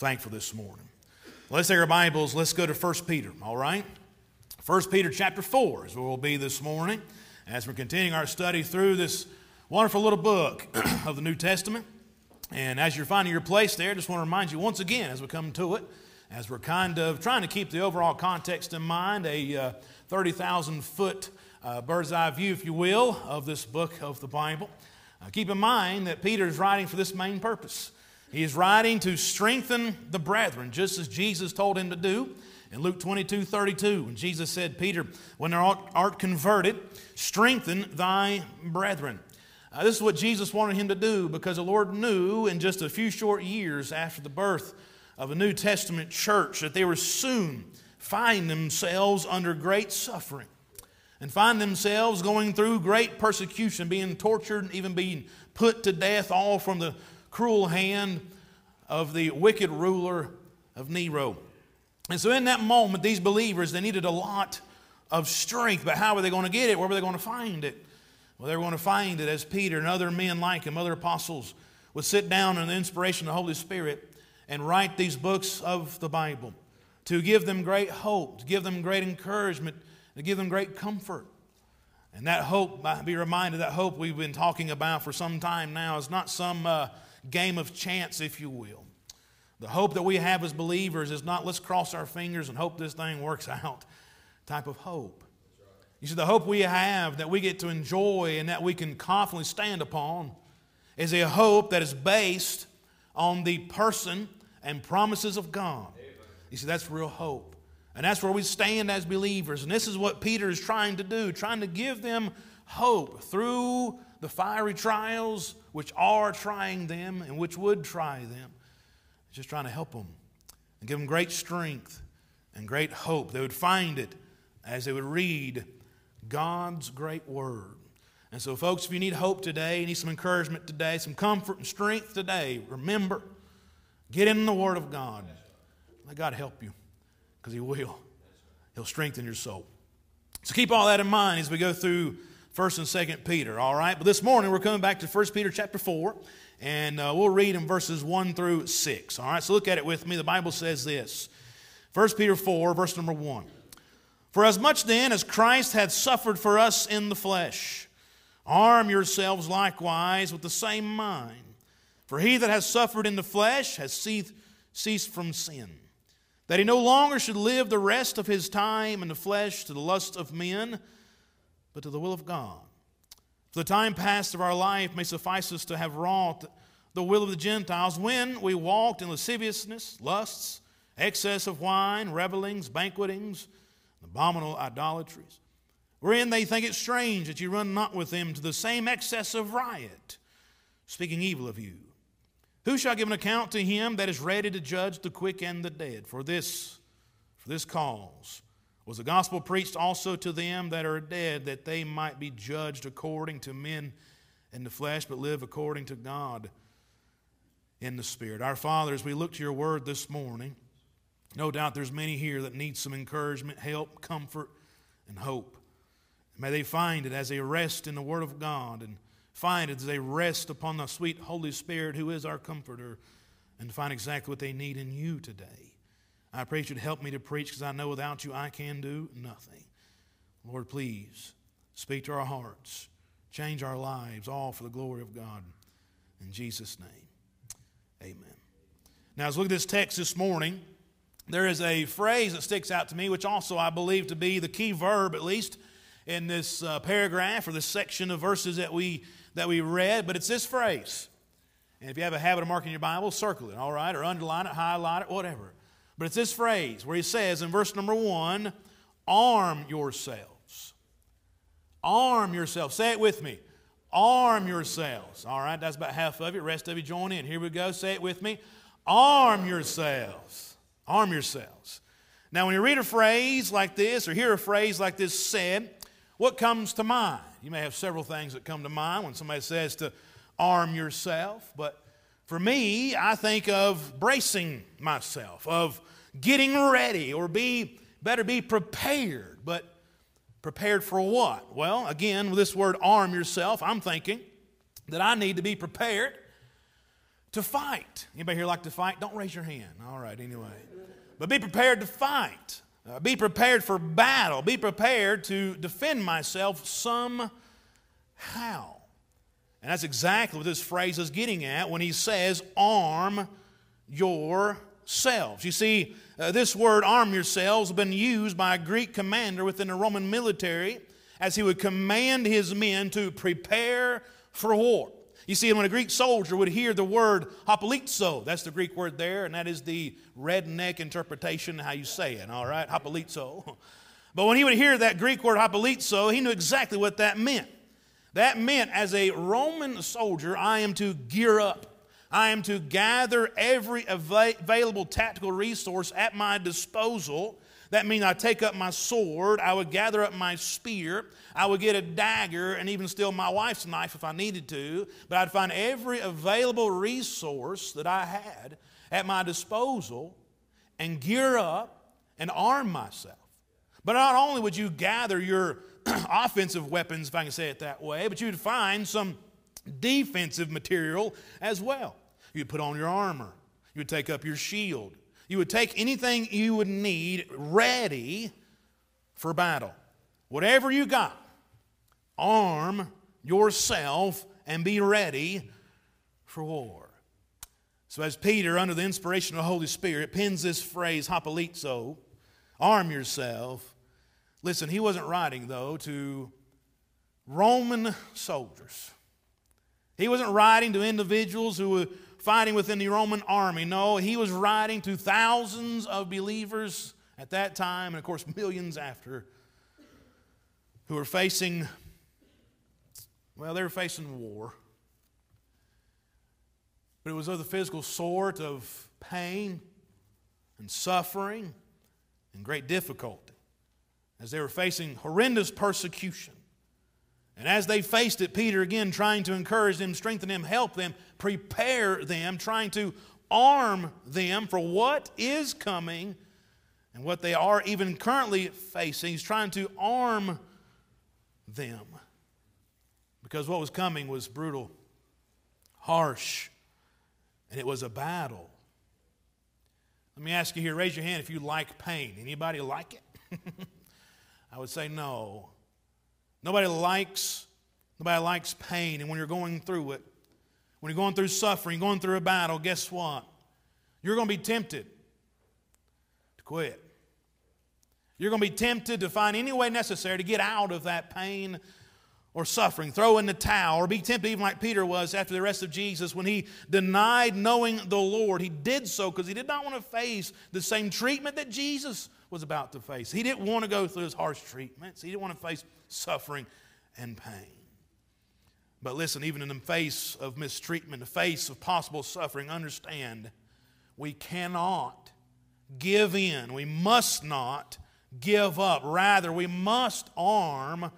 thankful this morning. Let's take our Bibles. Let's go to 1 Peter, all right? 1 Peter chapter 4 is where we'll be this morning as we're continuing our study through this wonderful little book of the New Testament. And as you're finding your place there, just want to remind you once again as we come to it, as we're kind of trying to keep the overall context in mind, a uh, 30,000 foot uh, bird's eye view, if you will, of this book of the Bible. Uh, keep in mind that Peter is writing for this main purpose. He is writing to strengthen the brethren, just as Jesus told him to do in Luke 22 32. When Jesus said, Peter, when thou art converted, strengthen thy brethren. Uh, this is what Jesus wanted him to do because the Lord knew in just a few short years after the birth of a New Testament church that they were soon find themselves under great suffering and find themselves going through great persecution, being tortured, and even being put to death, all from the cruel hand of the wicked ruler of Nero. And so, in that moment, these believers they needed a lot of strength, but how were they going to get it? Where were they going to find it? Well, they were going to find it as Peter and other men like him, other apostles, would sit down in the inspiration of the Holy Spirit and write these books of the Bible to give them great hope, to give them great encouragement, to give them great comfort. And that hope, be reminded, that hope we've been talking about for some time now is not some uh, game of chance, if you will. The hope that we have as believers is not let's cross our fingers and hope this thing works out type of hope. You see, the hope we have that we get to enjoy and that we can confidently stand upon is a hope that is based on the person and promises of God. You see, that's real hope. And that's where we stand as believers. And this is what Peter is trying to do, trying to give them hope through the fiery trials which are trying them and which would try them. just trying to help them and give them great strength and great hope. They would find it as they would read God's great word. And so, folks, if you need hope today, you need some encouragement today, some comfort and strength today, remember, get in the Word of God. Let God help you because He will. He'll strengthen your soul. So keep all that in mind as we go through 1st and 2nd Peter, all right? But this morning we're coming back to First Peter chapter 4, and uh, we'll read in verses 1 through 6, all right? So look at it with me. The Bible says this First Peter 4, verse number 1. For as much then as Christ had suffered for us in the flesh, arm yourselves likewise with the same mind. For he that has suffered in the flesh has ceased from sin, that he no longer should live the rest of his time in the flesh to the lust of men, but to the will of God. For the time past of our life may suffice us to have wrought the will of the Gentiles when we walked in lasciviousness, lusts, excess of wine, revelings, banquetings, abominable idolatries, wherein they think it strange that you run not with them to the same excess of riot, speaking evil of you. Who shall give an account to him that is ready to judge the quick and the dead? For this, for this cause was the gospel preached also to them that are dead, that they might be judged according to men in the flesh, but live according to God in the Spirit. Our Father, as we look to your word this morning, no doubt there's many here that need some encouragement, help, comfort, and hope. May they find it as they rest in the Word of God and find it as they rest upon the sweet Holy Spirit who is our comforter and find exactly what they need in you today. I pray you'd help me to preach because I know without you I can do nothing. Lord, please speak to our hearts, change our lives, all for the glory of God. In Jesus' name, amen. Now, as we look at this text this morning, there is a phrase that sticks out to me, which also I believe to be the key verb, at least in this uh, paragraph or this section of verses that we, that we read, but it's this phrase. And if you have a habit of marking your Bible, circle it, all right, or underline it, highlight it, whatever. But it's this phrase where he says in verse number one, arm yourselves. Arm yourselves. Say it with me. Arm yourselves. All right, that's about half of it. Rest of you join in. Here we go. Say it with me. Arm yourselves. Arm yourselves. Now, when you read a phrase like this or hear a phrase like this said, what comes to mind? You may have several things that come to mind when somebody says to arm yourself, but for me, I think of bracing myself, of getting ready, or be better be prepared. But prepared for what? Well, again, with this word arm yourself, I'm thinking that I need to be prepared to fight. Anybody here like to fight? Don't raise your hand. All right, anyway. But be prepared to fight. Uh, be prepared for battle. Be prepared to defend myself somehow. And that's exactly what this phrase is getting at when he says, arm yourselves. You see, uh, this word, arm yourselves, has been used by a Greek commander within the Roman military as he would command his men to prepare for war. You see, when a Greek soldier would hear the word hoplizo, that's the Greek word there, and that is the redneck interpretation of how you say it, all right? Hoplizo. But when he would hear that Greek word hoplizo, he knew exactly what that meant. That meant, as a Roman soldier, I am to gear up. I am to gather every available tactical resource at my disposal that means I take up my sword, I would gather up my spear, I would get a dagger, and even steal my wife's knife if I needed to. But I'd find every available resource that I had at my disposal and gear up and arm myself. But not only would you gather your offensive weapons, if I can say it that way, but you'd find some defensive material as well. You'd put on your armor, you'd take up your shield, you would take anything you would need ready for battle. Whatever you got, arm yourself and be ready for war. So, as Peter, under the inspiration of the Holy Spirit, pins this phrase, hoplizo, arm yourself. Listen, he wasn't writing, though, to Roman soldiers. He wasn't writing to individuals who were fighting within the Roman army. No, he was writing to thousands of believers at that time, and of course, millions after, who were facing, well, they were facing war. But it was of the physical sort of pain and suffering and great difficulty as they were facing horrendous persecution. And as they faced it, Peter again trying to encourage them, strengthen them, help them, prepare them, trying to arm them for what is coming and what they are even currently facing. He's trying to arm them because what was coming was brutal, harsh, and it was a battle. Let me ask you here, raise your hand if you like pain. Anybody like it? I would say no. Nobody likes, nobody likes pain. And when you're going through it, when you're going through suffering, going through a battle, guess what? You're going to be tempted to quit. You're going to be tempted to find any way necessary to get out of that pain or suffering, throw in the towel, or be tempted, even like Peter was after the rest of Jesus when he denied knowing the Lord. He did so because he did not want to face the same treatment that Jesus was about to face. He didn't want to go through his harsh treatments, he didn't want to face suffering and pain. But listen, even in the face of mistreatment, the face of possible suffering, understand we cannot give in. We must not give up. Rather, we must arm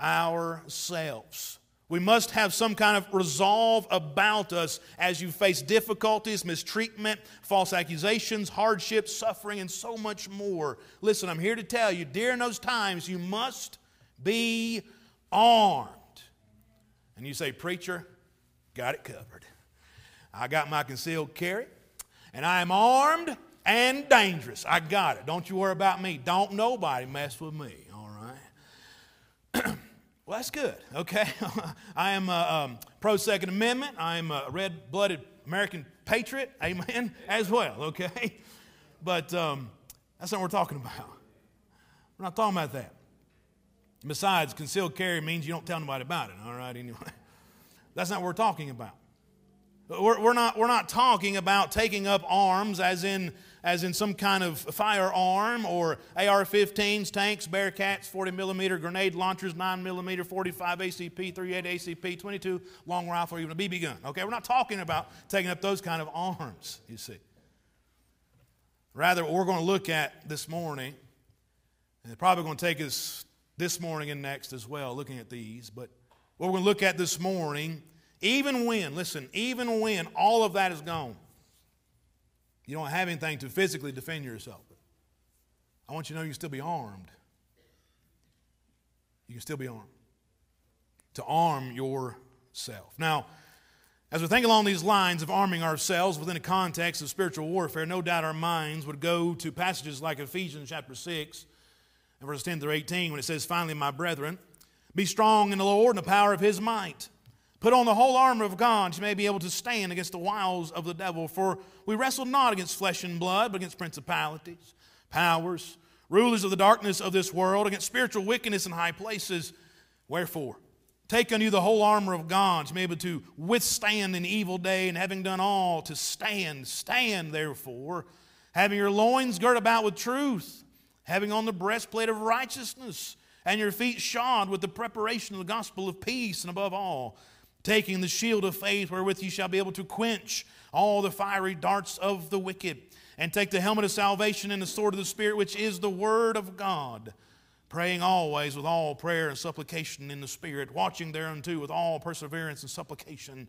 ourselves. We must have some kind of resolve about us as you face difficulties, mistreatment, false accusations, hardships, suffering, and so much more. Listen, I'm here to tell you during those times, you must be armed. And you say, Preacher, got it covered. I got my concealed carry, and I am armed and dangerous. I got it. Don't you worry about me. Don't nobody mess with me? Well, that's good, okay? I am a um, pro Second Amendment. I am a red blooded American patriot, amen, as well, okay? But um, that's not what we're talking about. We're not talking about that. Besides, concealed carry means you don't tell nobody about it, all right, anyway. That's not what we're talking about. We're, we're, not, we're not talking about taking up arms as in, as in some kind of firearm or AR 15s, tanks, Bearcats, 40 millimeter grenade launchers, 9 millimeter, 45 ACP, 38 ACP, 22 long rifle, or even a BB gun. Okay, we're not talking about taking up those kind of arms, you see. Rather, what we're going to look at this morning, and it's probably going to take us this morning and next as well, looking at these. But what we're going to look at this morning, even when, listen, even when all of that is gone, you don't have anything to physically defend yourself. I want you to know you can still be armed. You can still be armed. To arm yourself. Now, As we think along these lines of arming ourselves within a context of spiritual warfare, no doubt our minds would go to passages like Ephesians chapter 6 and verse 10 through 18 when it says, Finally, my brethren, be strong in the Lord and the power of his might. Put on the whole armor of God, you may be able to stand against the wiles of the devil. For we wrestle not against flesh and blood, but against principalities, powers, rulers of the darkness of this world, against spiritual wickedness in high places. Wherefore, Take unto you the whole armor of God you may be able to withstand an evil day, and having done all, to stand. Stand, therefore, having your loins girt about with truth, having on the breastplate of righteousness, and your feet shod with the preparation of the gospel of peace, and above all, taking the shield of faith wherewith you shall be able to quench all the fiery darts of the wicked, and take the helmet of salvation and the sword of the Spirit, which is the word of God praying always with all prayer and supplication in the Spirit, watching thereunto with all perseverance and supplication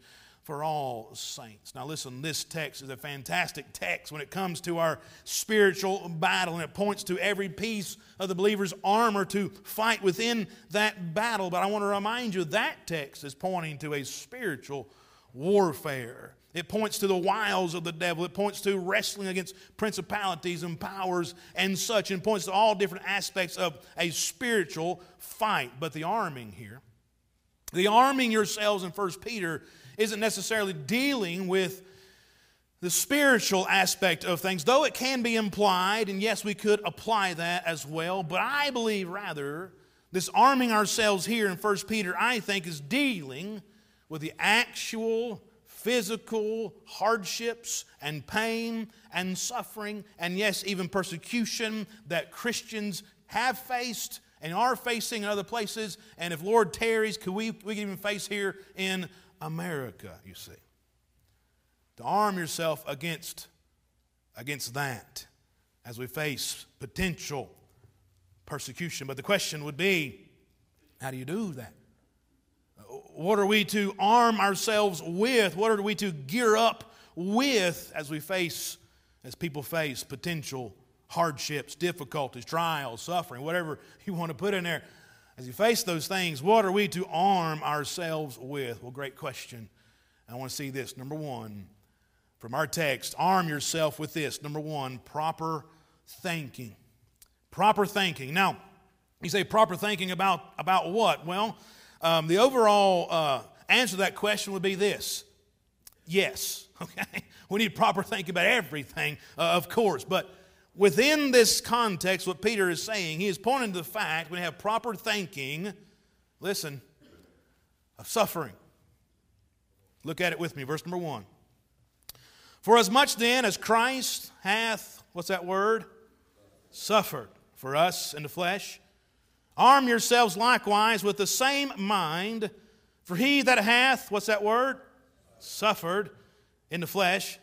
for all saints. Now, listen, this text is a fantastic text when it comes to our spiritual battle, and it points to every piece of the believer's armor to fight within that battle. But I want to remind you that text is pointing to a spiritual warfare. It points to the wiles of the devil. It points to wrestling against principalities and powers and such, and points to all different aspects of a spiritual fight. But the arming here, the arming yourselves in 1 Peter isn't necessarily dealing with the spiritual aspect of things, though it can be implied, and yes, we could apply that as well. But I believe rather this arming ourselves here in 1 Peter, I think, is dealing with the actual physical hardships and pain and suffering, and yes, even persecution that Christians have faced and are facing in other places. And if Lord tarries, could we, we can even face here in America, you see. To arm yourself against, against that as we face potential persecution. But the question would be how do you do that? What are we to arm ourselves with? What are we to gear up with as we face, as people face potential hardships, difficulties, trials, suffering, whatever you want to put in there? As you face those things, what are we to arm ourselves with? Well, great question. I want to see this. Number one, from our text, arm yourself with this. Number one, proper thinking. Proper thinking. Now, you say proper thinking about, about what? Well, um, the overall uh, answer to that question would be this yes, okay? We need proper thinking about everything, uh, of course. But within this context, what Peter is saying, he is pointing to the fact we have proper thinking, listen, of suffering. Look at it with me, verse number one. For as much then as Christ hath, what's that word? Suffered for us in the flesh Arm yourselves likewise with the same mind, for he that hath, what's that word? Suffered in the flesh,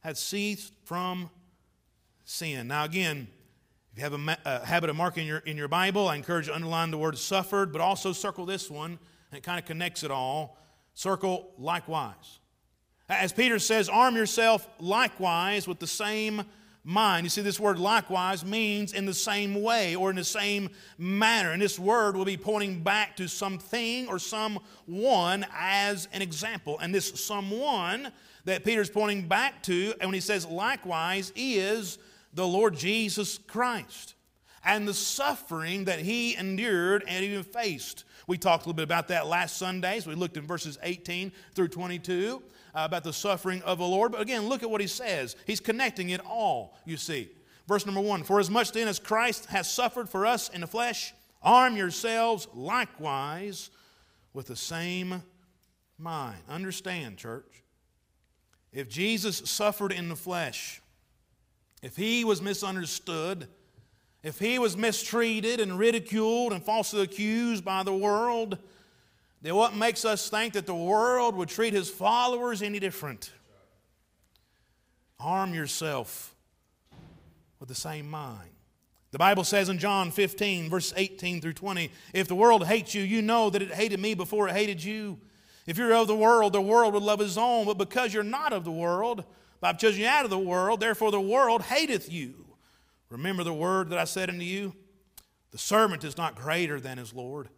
hath ceased from sin. Now, again, if you have a, a, habit of marking your, in your Bible, I encourage you to underline the word suffered, but also circle this one, and it kind of connects it all. Circle likewise. As Peter says, arm yourself likewise with the same mind. You see, this word likewise means in the same way or in the same manner. And this word will be pointing back to something or someone as an example. And this someone that Peter's pointing back to, and when he says likewise, is the Lord Jesus Christ and the suffering that he endured and even faced. We talked a little bit about that last Sunday. So we looked in verses 18 through 22. Uh, about the suffering of the Lord. But again, look at what he says. He's connecting it all, you see. Verse number one For as much then as Christ has suffered for us in the flesh, arm yourselves likewise with the same mind. Understand, church. If Jesus suffered in the flesh, if he was misunderstood, if he was mistreated and ridiculed and falsely accused by the world, then what makes us think that the world would treat his followers any different? Arm yourself with the same mind. The Bible says in John 15, verse 18 through 20, if the world hates you, you know that it hated me before it hated you. If you're of the world, the world would love his own, but because you're not of the world, I've chosen you out of the world, therefore the world hateth you. Remember the word that I said unto you? The servant is not greater than his Lord.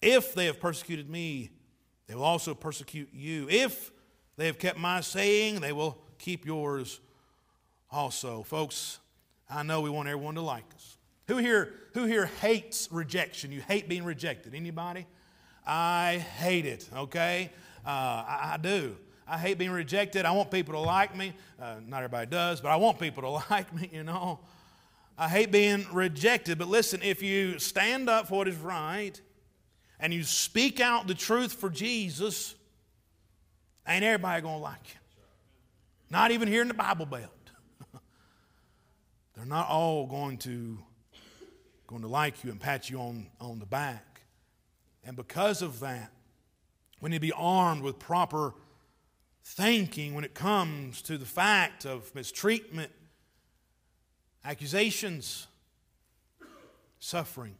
If they have persecuted me, they will also persecute you. If They have kept my saying, they will keep yours also. Folks, I know we want everyone to like us. Who here, who here hates rejection? You hate being rejected? Anybody? I hate it, okay? Uh, I, I, do. I hate being rejected. I want people to like me. Uh, not everybody does, but I want people to like me, you know. I hate being rejected. But listen, if you stand up for what is right and you speak out the truth for Jesus, ain't everybody going to like you. Not even here in the Bible Belt. They're not all going to, going to like you and pat you on, on the back. And because of that, we need to be armed with proper thinking when it comes to the fact of mistreatment, accusations, suffering.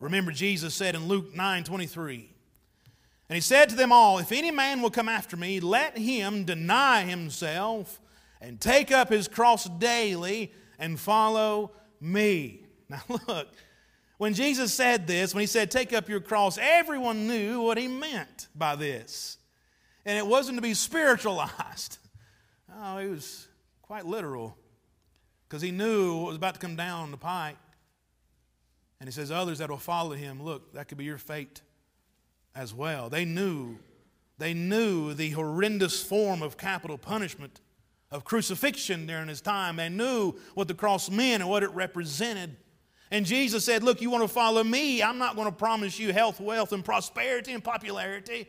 Remember, Jesus said in Luke 9 23, and he said to them all, If any man will come after me, let him deny himself and take up his cross daily and follow me. Now, look, when Jesus said this, when he said, Take up your cross, everyone knew what he meant by this. And it wasn't to be spiritualized, oh, he was quite literal because he knew what was about to come down the pike. And he says, Others that will follow him, look, that could be your fate as well. They knew, they knew the horrendous form of capital punishment of crucifixion during his time. They knew what the cross meant and what it represented. And Jesus said, Look, you want to follow me? I'm not going to promise you health, wealth, and prosperity and popularity.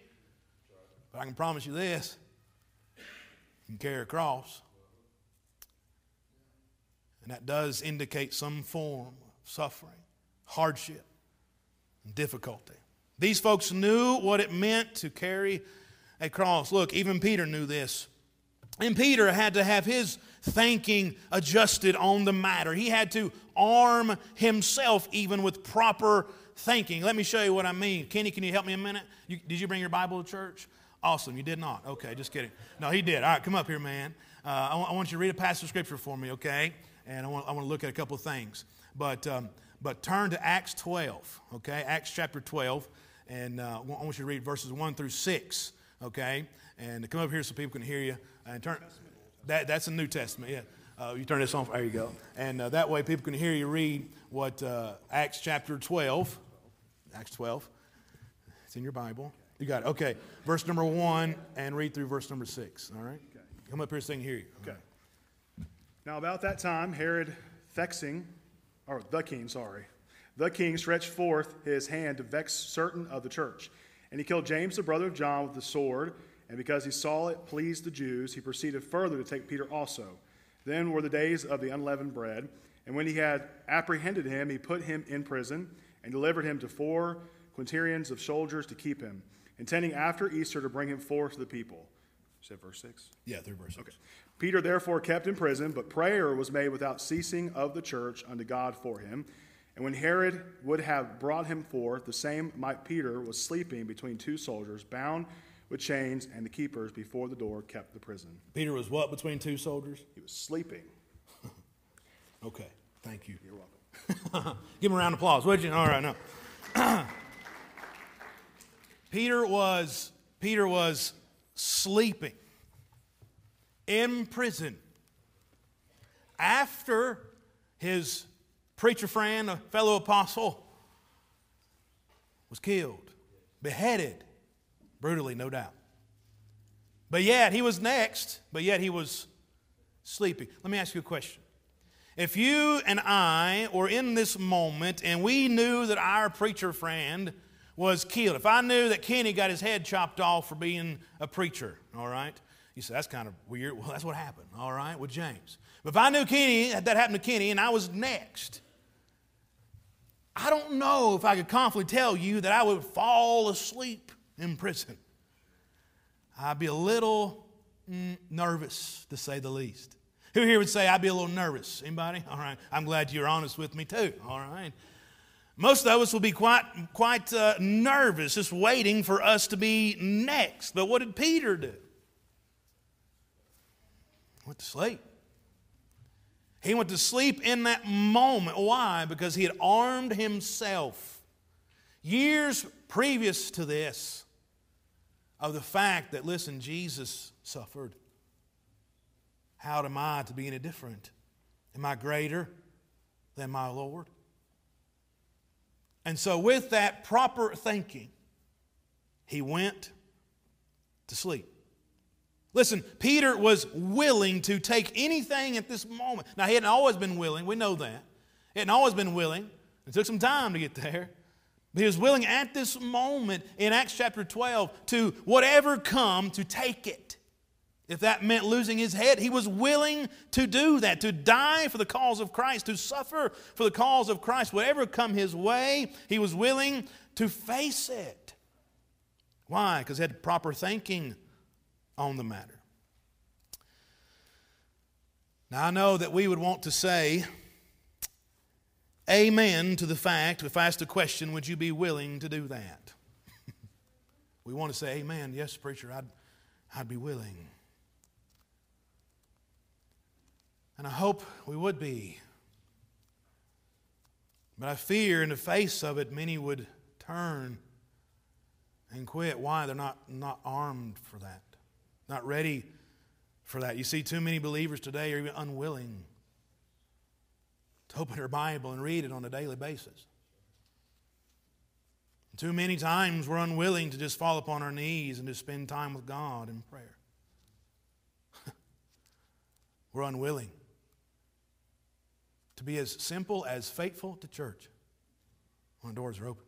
But I can promise you this you can carry a cross. And that does indicate some form of suffering, hardship, and difficulty. These folks knew what it meant to carry a cross. Look, even Peter knew this. And Peter had to have his thinking adjusted on the matter. He had to arm himself even with proper thinking. Let me show you what I mean. Kenny, can you help me a minute? You, did you bring your Bible to church? Awesome. You did not. Okay, just kidding. No, he did. All right, come up here, man. Uh, I, want, want, you to read a passage of scripture for me, okay? And I want, I want to look at a couple of things. But, um, but turn to Acts 12, okay? Acts chapter 12. And uh, I want you to read verses 1 through 6, okay? And come up here so people can hear you. And turn, that, that's the New Testament, yeah. Uh, you turn this on, there you go. And uh, that way people can hear you read what uh, Acts chapter 12, Acts 12, it's in your Bible. You got it. Okay. Verse number 1 and read through verse number 6, all right? Okay. Come up here so they can hear you. Okay. Now, about that time, Herod vexing, or the king, sorry, the king stretched forth his hand to vex certain of the church. And he killed James, the brother of John, with the sword. And because he saw it pleased the Jews, he proceeded further to take Peter also. Then were the days of the unleavened bread. And when he had apprehended him, he put him in prison and delivered him to four quinterions of soldiers to keep him, intending after Easter to bring him forth to the people. Is that verse 6? Yeah, through verse 6. Okay. Peter therefore kept in prison, but prayer was made without ceasing of the church unto God for him. And when Herod would have brought him forth, the same night Peter was sleeping between two soldiers, bound with chains, and the keepers before the door kept the prison. Peter was what between two soldiers? He was sleeping. okay, thank you. You're welcome. Give him a round of applause, would you? All right, no. Peter was Peter was sleeping in prison after his preacher friend, a fellow apostle, was killed, beheaded, brutally, no doubt. But yet, he was next, but yet he was sleeping. Let me ask you a question. If you and I were in this moment and we knew that our preacher friend was killed, if I knew that Kenny got his head chopped off for being a preacher, all right? You say, that's kind of weird. Well, that's what happened, all right, with James. But if I knew Kenny, that happened to Kenny, and I was next, I don't know if I could confidently tell you that I would fall asleep in prison. I'd be a little mm, nervous, to say the least. Who here would say I'd be a little nervous? Anybody? All right. I'm glad you're honest with me too. All right. Most of us will be quite, quite uh, nervous, just waiting for us to be next. But what did Peter do? Went to sleep. He went to sleep in that moment. Why? Because he had armed himself. Years previous to this, of the fact that, listen, Jesus suffered. How am I to be any different? Am I greater than my Lord? And so, with that proper thinking, he went to sleep. Listen, Peter was willing to take anything at this moment. Now, he hadn't always been willing, we know that. He hadn't always been willing. It took some time to get there. But he was willing at this moment in Acts chapter 12 to whatever come to take it. If that meant losing his head, he was willing to do that, to die for the cause of Christ, to suffer for the cause of Christ. Whatever come his way, he was willing to face it. Why? Because he had proper thinking on the matter. Now, I know that we would want to say amen to the fact, if I asked a question, would you be willing to do that? we want to say amen. Yes, preacher, I'd, I'd be willing. And I hope we would be. But I fear in the face of it, many would turn and quit. Why? They're not, not armed for that not ready for that. You see, too many believers today are even unwilling to open their Bible and read it on a daily basis. Too many times we're unwilling to just fall upon our knees and to spend time with God in prayer. we're unwilling to be as simple as faithful to church when doors are open.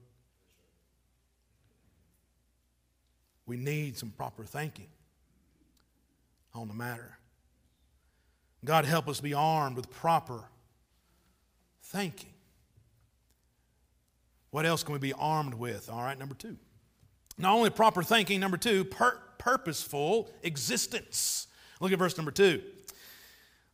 We need some proper thinking on the matter. God, help us be armed with proper thinking. What else can we be armed with? All right, number two. Not only proper thinking, number two, pur- purposeful existence. Look at verse number two.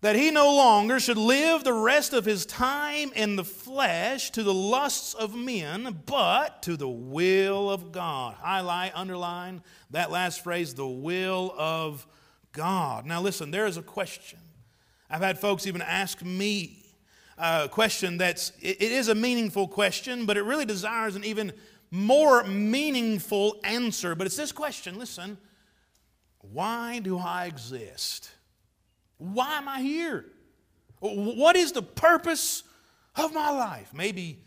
That he no longer should live the rest of his time in the flesh to the lusts of men, but to the will of God. Highlight, underline that last phrase, the will of God. Now, listen, there is a question. I've had folks even ask me a question that's, it is a meaningful question, but it really desires an even more meaningful answer. But it's this question listen, why do I exist? Why am I here? What is the purpose of my life? Maybe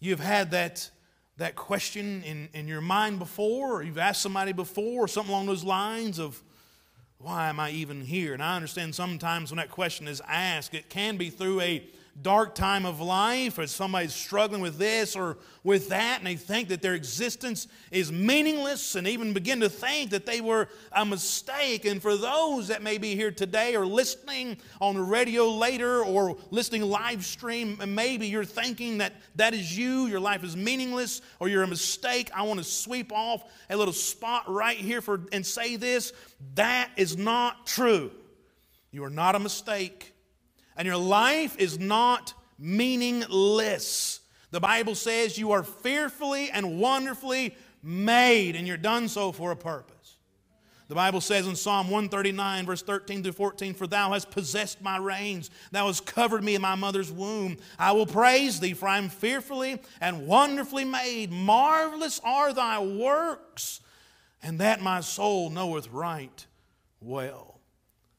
you've had that, that question in, in your mind before, or you've asked somebody before, or something along those lines of, why am I even here? And I understand sometimes when that question is asked, it can be through a dark time of life, or somebody's struggling with this or with that, and they think that their existence is meaningless, and even begin to think that they were a mistake. And for those that may be here today or listening on the radio later or listening live stream, maybe you're thinking that that is you, your life is meaningless, or you're a mistake. I want to sweep off a little spot right here for and say this: that is not true. You are not a mistake and your life is not meaningless. The Bible says you are fearfully and wonderfully made, and you're done so for a purpose. The Bible says in Psalm 139, verse 13 through 14, For thou hast possessed my reins, thou hast covered me in my mother's womb. I will praise thee, for I am fearfully and wonderfully made. Marvelous are thy works, and that my soul knoweth right well.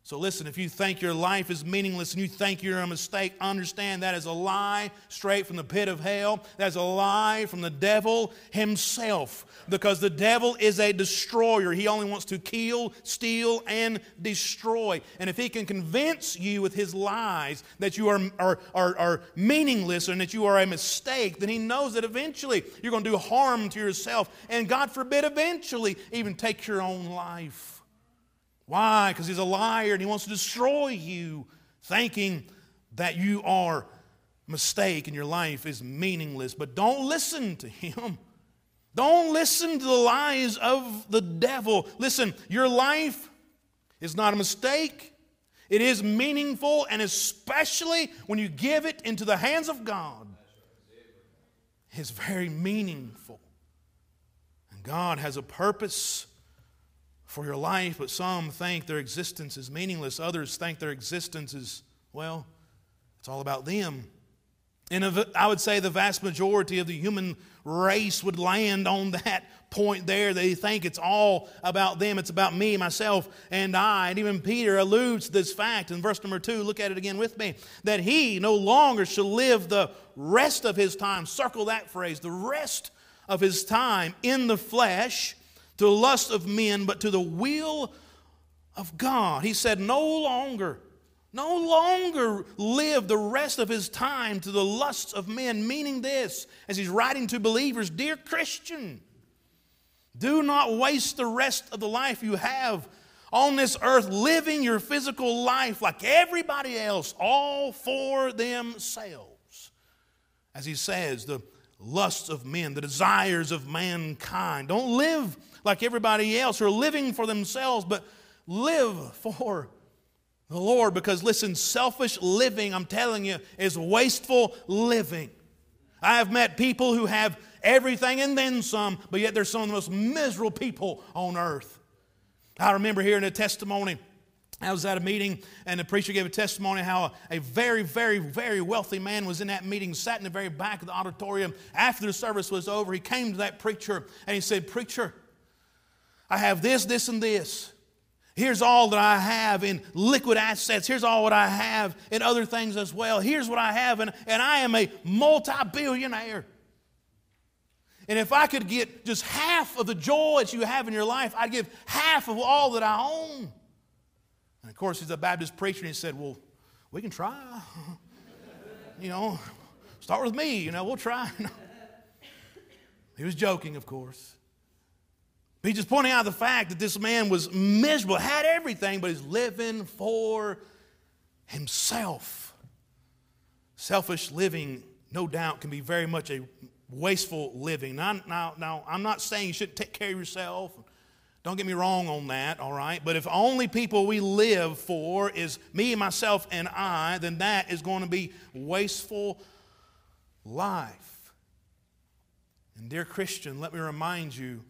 So, listen, if you think your life is meaningless and you think you're a mistake, understand that is a lie straight from the pit of hell. That's a lie from the devil himself because the devil is a destroyer. He only wants to kill, steal, and destroy. And if he can convince you with his lies that you are, are, are, are meaningless and that you are a mistake, then he knows that eventually you're going to do harm to yourself and, God forbid, eventually even take your own life. Why? Because he's a liar and he wants to destroy you, thinking that you are a mistake and your life is meaningless. But don't listen to him. Don't listen to the lies of the devil. Listen, your life is not a mistake. It is meaningful, and especially when you give it into the hands of God, it's very meaningful. And God has a purpose for your life, but some think their existence is meaningless. Others think their existence is, well, it's all about them. And I would say the vast majority of the human race would land on that point there. They think it's all about them. It's about me, myself, and I. And even Peter alludes to this fact in verse number two. Look at it again with me. That he no longer shall live the rest of his time. Circle that phrase. The rest of his time in the flesh to the lust of men, but to the will of God. He said, no longer no longer live the rest of his time to the lusts of men, meaning this, as he's writing to believers Dear Christian, do not waste the rest of the life you have on this earth living your physical life like everybody else, all for themselves. As he says, the lusts of men, the desires of mankind. Don't live like everybody else who are living for themselves, but live for the Lord because, listen, selfish living, I'm telling you, is wasteful living. I have met people who have everything and then some, but yet they're some of the most miserable people on earth. I remember hearing a testimony. I was at a meeting, and the preacher gave a testimony how a, a, very, very, very wealthy man was in that meeting, sat in the very back of the auditorium. After the service was over, he came to that preacher and he said, Preacher, I have this, this, and this. Here's all that I have in liquid assets. Here's all what I have in other things as well. Here's what I have, and, and I am a multi billionaire. And if I could get just half of the joy that you have in your life, I'd give half of all that I own. And of course, he's a Baptist preacher, and he said, Well, we can try. you know, start with me, you know, we'll try. he was joking, of course. He's just pointing out the fact that this man was miserable, had everything, but he's living for himself. Selfish living, no doubt, can be very much a wasteful living. Now, now, now I'm not saying you shouldn't take care of yourself. Don't get me wrong on that, all right? But if only people we live for is me, myself, and I, then that is going to be wasteful life. And, dear Christian, let me remind you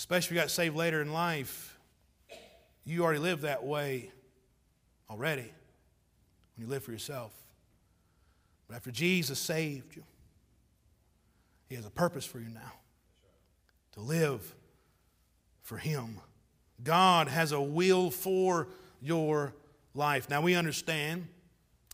especially if you got saved later in life, you already live that way already when you live for yourself. But after Jesus saved you, He has a purpose for you now to live for Him. God has a will for your life. Now we understand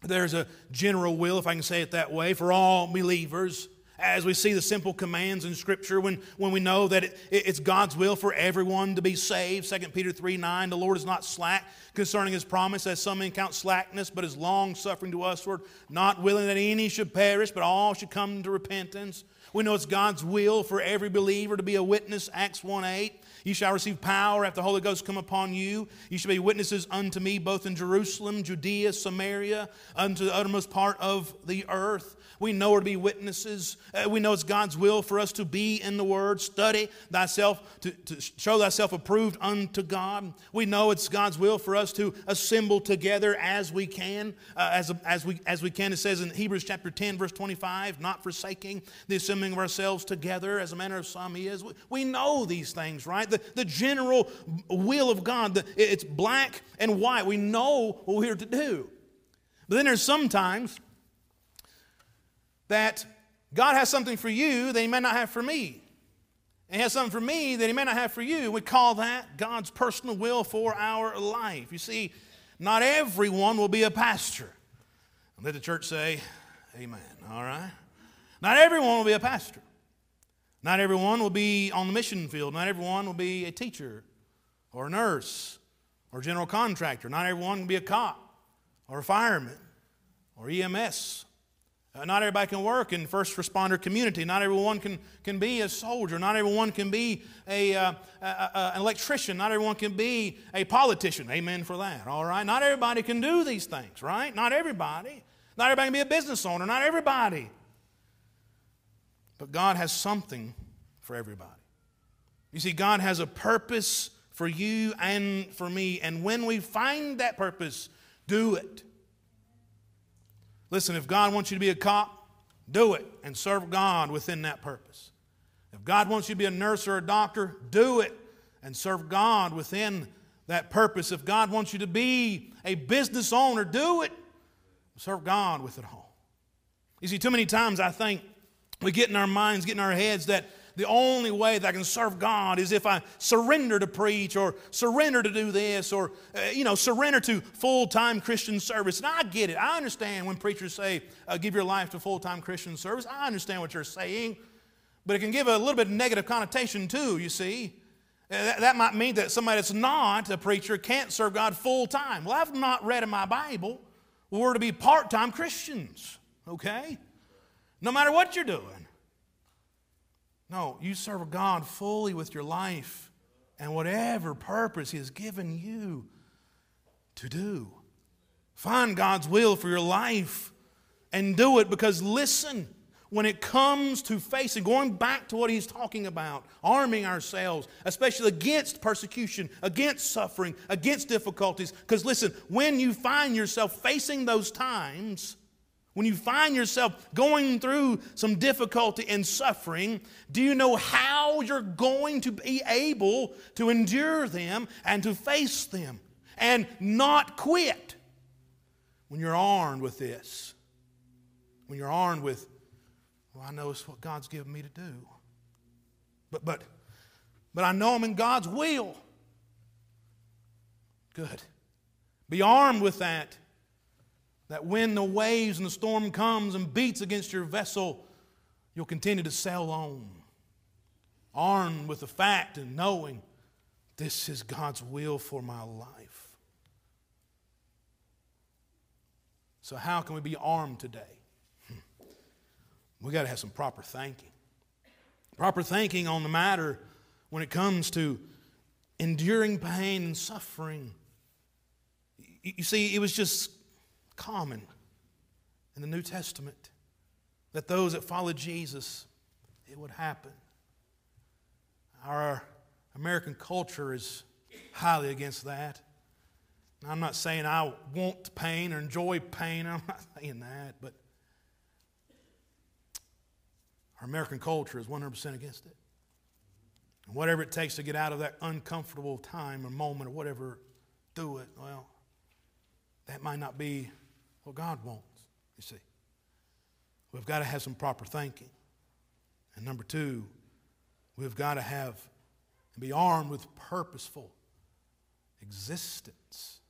there's a general will, if I can say it that way, for all believers as we see the simple commands in Scripture, when, when we know that it, it's God's will for everyone to be saved. 2 Peter 3 9, the Lord is not slack concerning his promise, as some men count slackness, but is long suffering to usward, not willing that any should perish, but all should come to repentance. We know it's God's will for every believer to be a witness, Acts 1 8. You shall receive power after the Holy Ghost come upon you. You shall be witnesses unto me both in Jerusalem, Judea, Samaria, unto the uttermost part of the earth. We know we're to be witnesses. Uh, we know it's God's will for us to be in the Word, study thyself, to, to show thyself approved unto God. We know it's God's will for us to assemble together as we can, uh, as, as, we, as we can. It says in Hebrews chapter 10, verse 25, not forsaking the assembling of ourselves together as a manner of some is. We, know these things, right? The, the general will of God, the, it's black and white. We know what we're to do. But then there's sometimes that God has something for you that He may not have for me. And He has something for me that He may not have for you. We call that God's personal will for our life. You see, not everyone will be a pastor. Let the church say, Amen. All right? Not everyone will be a pastor. Not everyone will be on the mission field. Not everyone will be a teacher or a nurse or general contractor. Not everyone will be a cop or a fireman or EMS uh, not everybody can work in first responder community. Not everyone can, can be a soldier. Not everyone can be a, uh, a, a, an electrician. Not everyone can be a politician. Amen for that. All right. Not everybody can do these things. Right. Not everybody. Not everybody can be a business owner. Not everybody. But God has something for everybody. You see, God has a purpose for you and for me. And when we find that purpose, do it. Listen, if God wants you to be a cop, do it and serve God within that purpose. If God wants you to be a nurse or a doctor, do it and serve God within that purpose. If God wants you to be a business owner, do it. Serve God with it all. You see, too many times I think we get in our minds, get in our heads that the only way that I can serve God is if I surrender to preach or surrender to do this or, uh, you know, surrender to full time Christian service. And I get it. I understand when preachers say, uh, give your life to full time Christian service. I understand what you're saying. But it can give a little bit of negative connotation too, you see. Uh, that, that might mean that somebody that's not a preacher can't serve God full time. Well, I've not read in my Bible we're to be part time Christians, okay? No matter what you're doing. No, you serve God fully with your life and whatever purpose He has given you to do. Find God's will for your life and do it because listen, when it comes to facing, going back to what he's talking about, arming ourselves, especially against persecution, against suffering, against difficulties. Because listen, when you find yourself facing those times, when you find yourself going through some difficulty and suffering, do you know how you're going to be able to endure them and to face them and not quit? When you're armed with this, when you're armed with well, I know it's what God's given me to do. But, but, but I know I'm in God's will. Good. Be armed with that. That when the waves and the storm comes and beats against your vessel, you'll continue to sail on. Armed with the fact and knowing this is God's will for my life. So, how can we be armed today? Hmm. we got to have some proper thinking. Proper thinking on the matter when it comes to enduring pain and suffering. You see, it was just common in the New Testament that those that followed Jesus, it would happen. Our American culture is highly against that. I'm not saying I want pain or enjoy pain, I'm not saying that, but our American culture is 100% against it. And whatever it takes to get out of that uncomfortable time or moment or whatever, do it. Well, that might not be what God wants, you see. We've got to have some proper thinking. And number two, we've got to have and be armed with purposeful existence.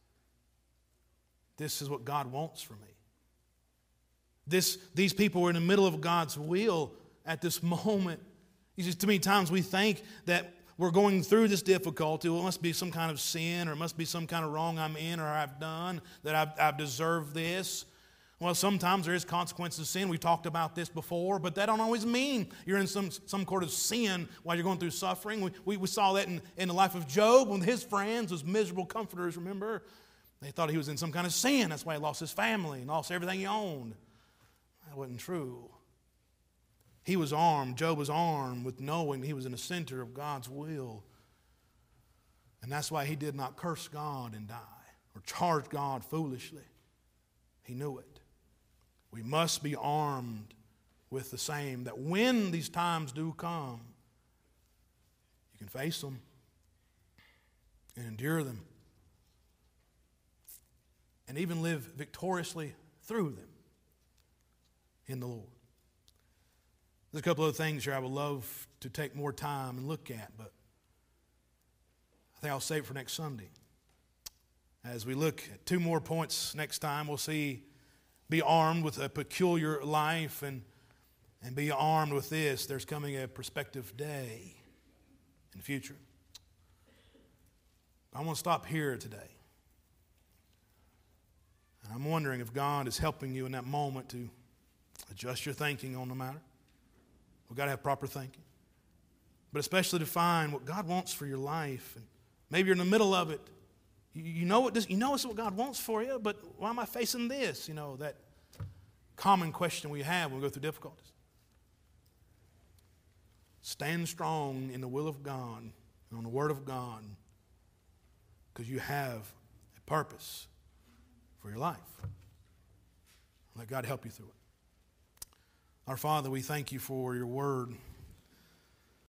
This is what God wants for me. This, these people were in the middle of God's will at this moment. You see, too many times we think that we're going through this difficulty. Well, it must be some kind of sin, or it must be some kind of wrong I'm in or I've done that I've, I've deserved this. Well, sometimes there is consequences of sin. We've talked about this before, but that don't always mean you're in some, some sort of sin while you're going through suffering. We, we, we saw that in, in the life of Job when his friends, those miserable comforters, remember? They thought he was in some kind of sin. That's why he lost his family and lost everything he owned. That wasn't true. He was armed, Job was armed with knowing he was in the center of God's will. And that's why he did not curse God and die or charge God foolishly. He knew it. We must be armed with the same that when these times do come, you can face them and endure them and even live victoriously through them in the Lord. There's a couple of things here I would love to take more time and look at, but I think I'll save it for next Sunday. As we look at two more points next time, we'll see be armed with a peculiar life and, and be armed with this. There's coming a prospective day in the future. I want to stop here today. And I'm wondering if God is helping you in that moment to adjust your thinking on the matter. We've got to have proper thinking. But especially to find what God wants for your life. And maybe you're in the middle of it. You, know what this, you know it's what God wants for you, but why am I facing this? You know, that common question we have when we go through difficulties. Stand strong in the will of God and on the Word of God because you have a purpose for your life. Let God help you through it. Our Father, we thank you for your word.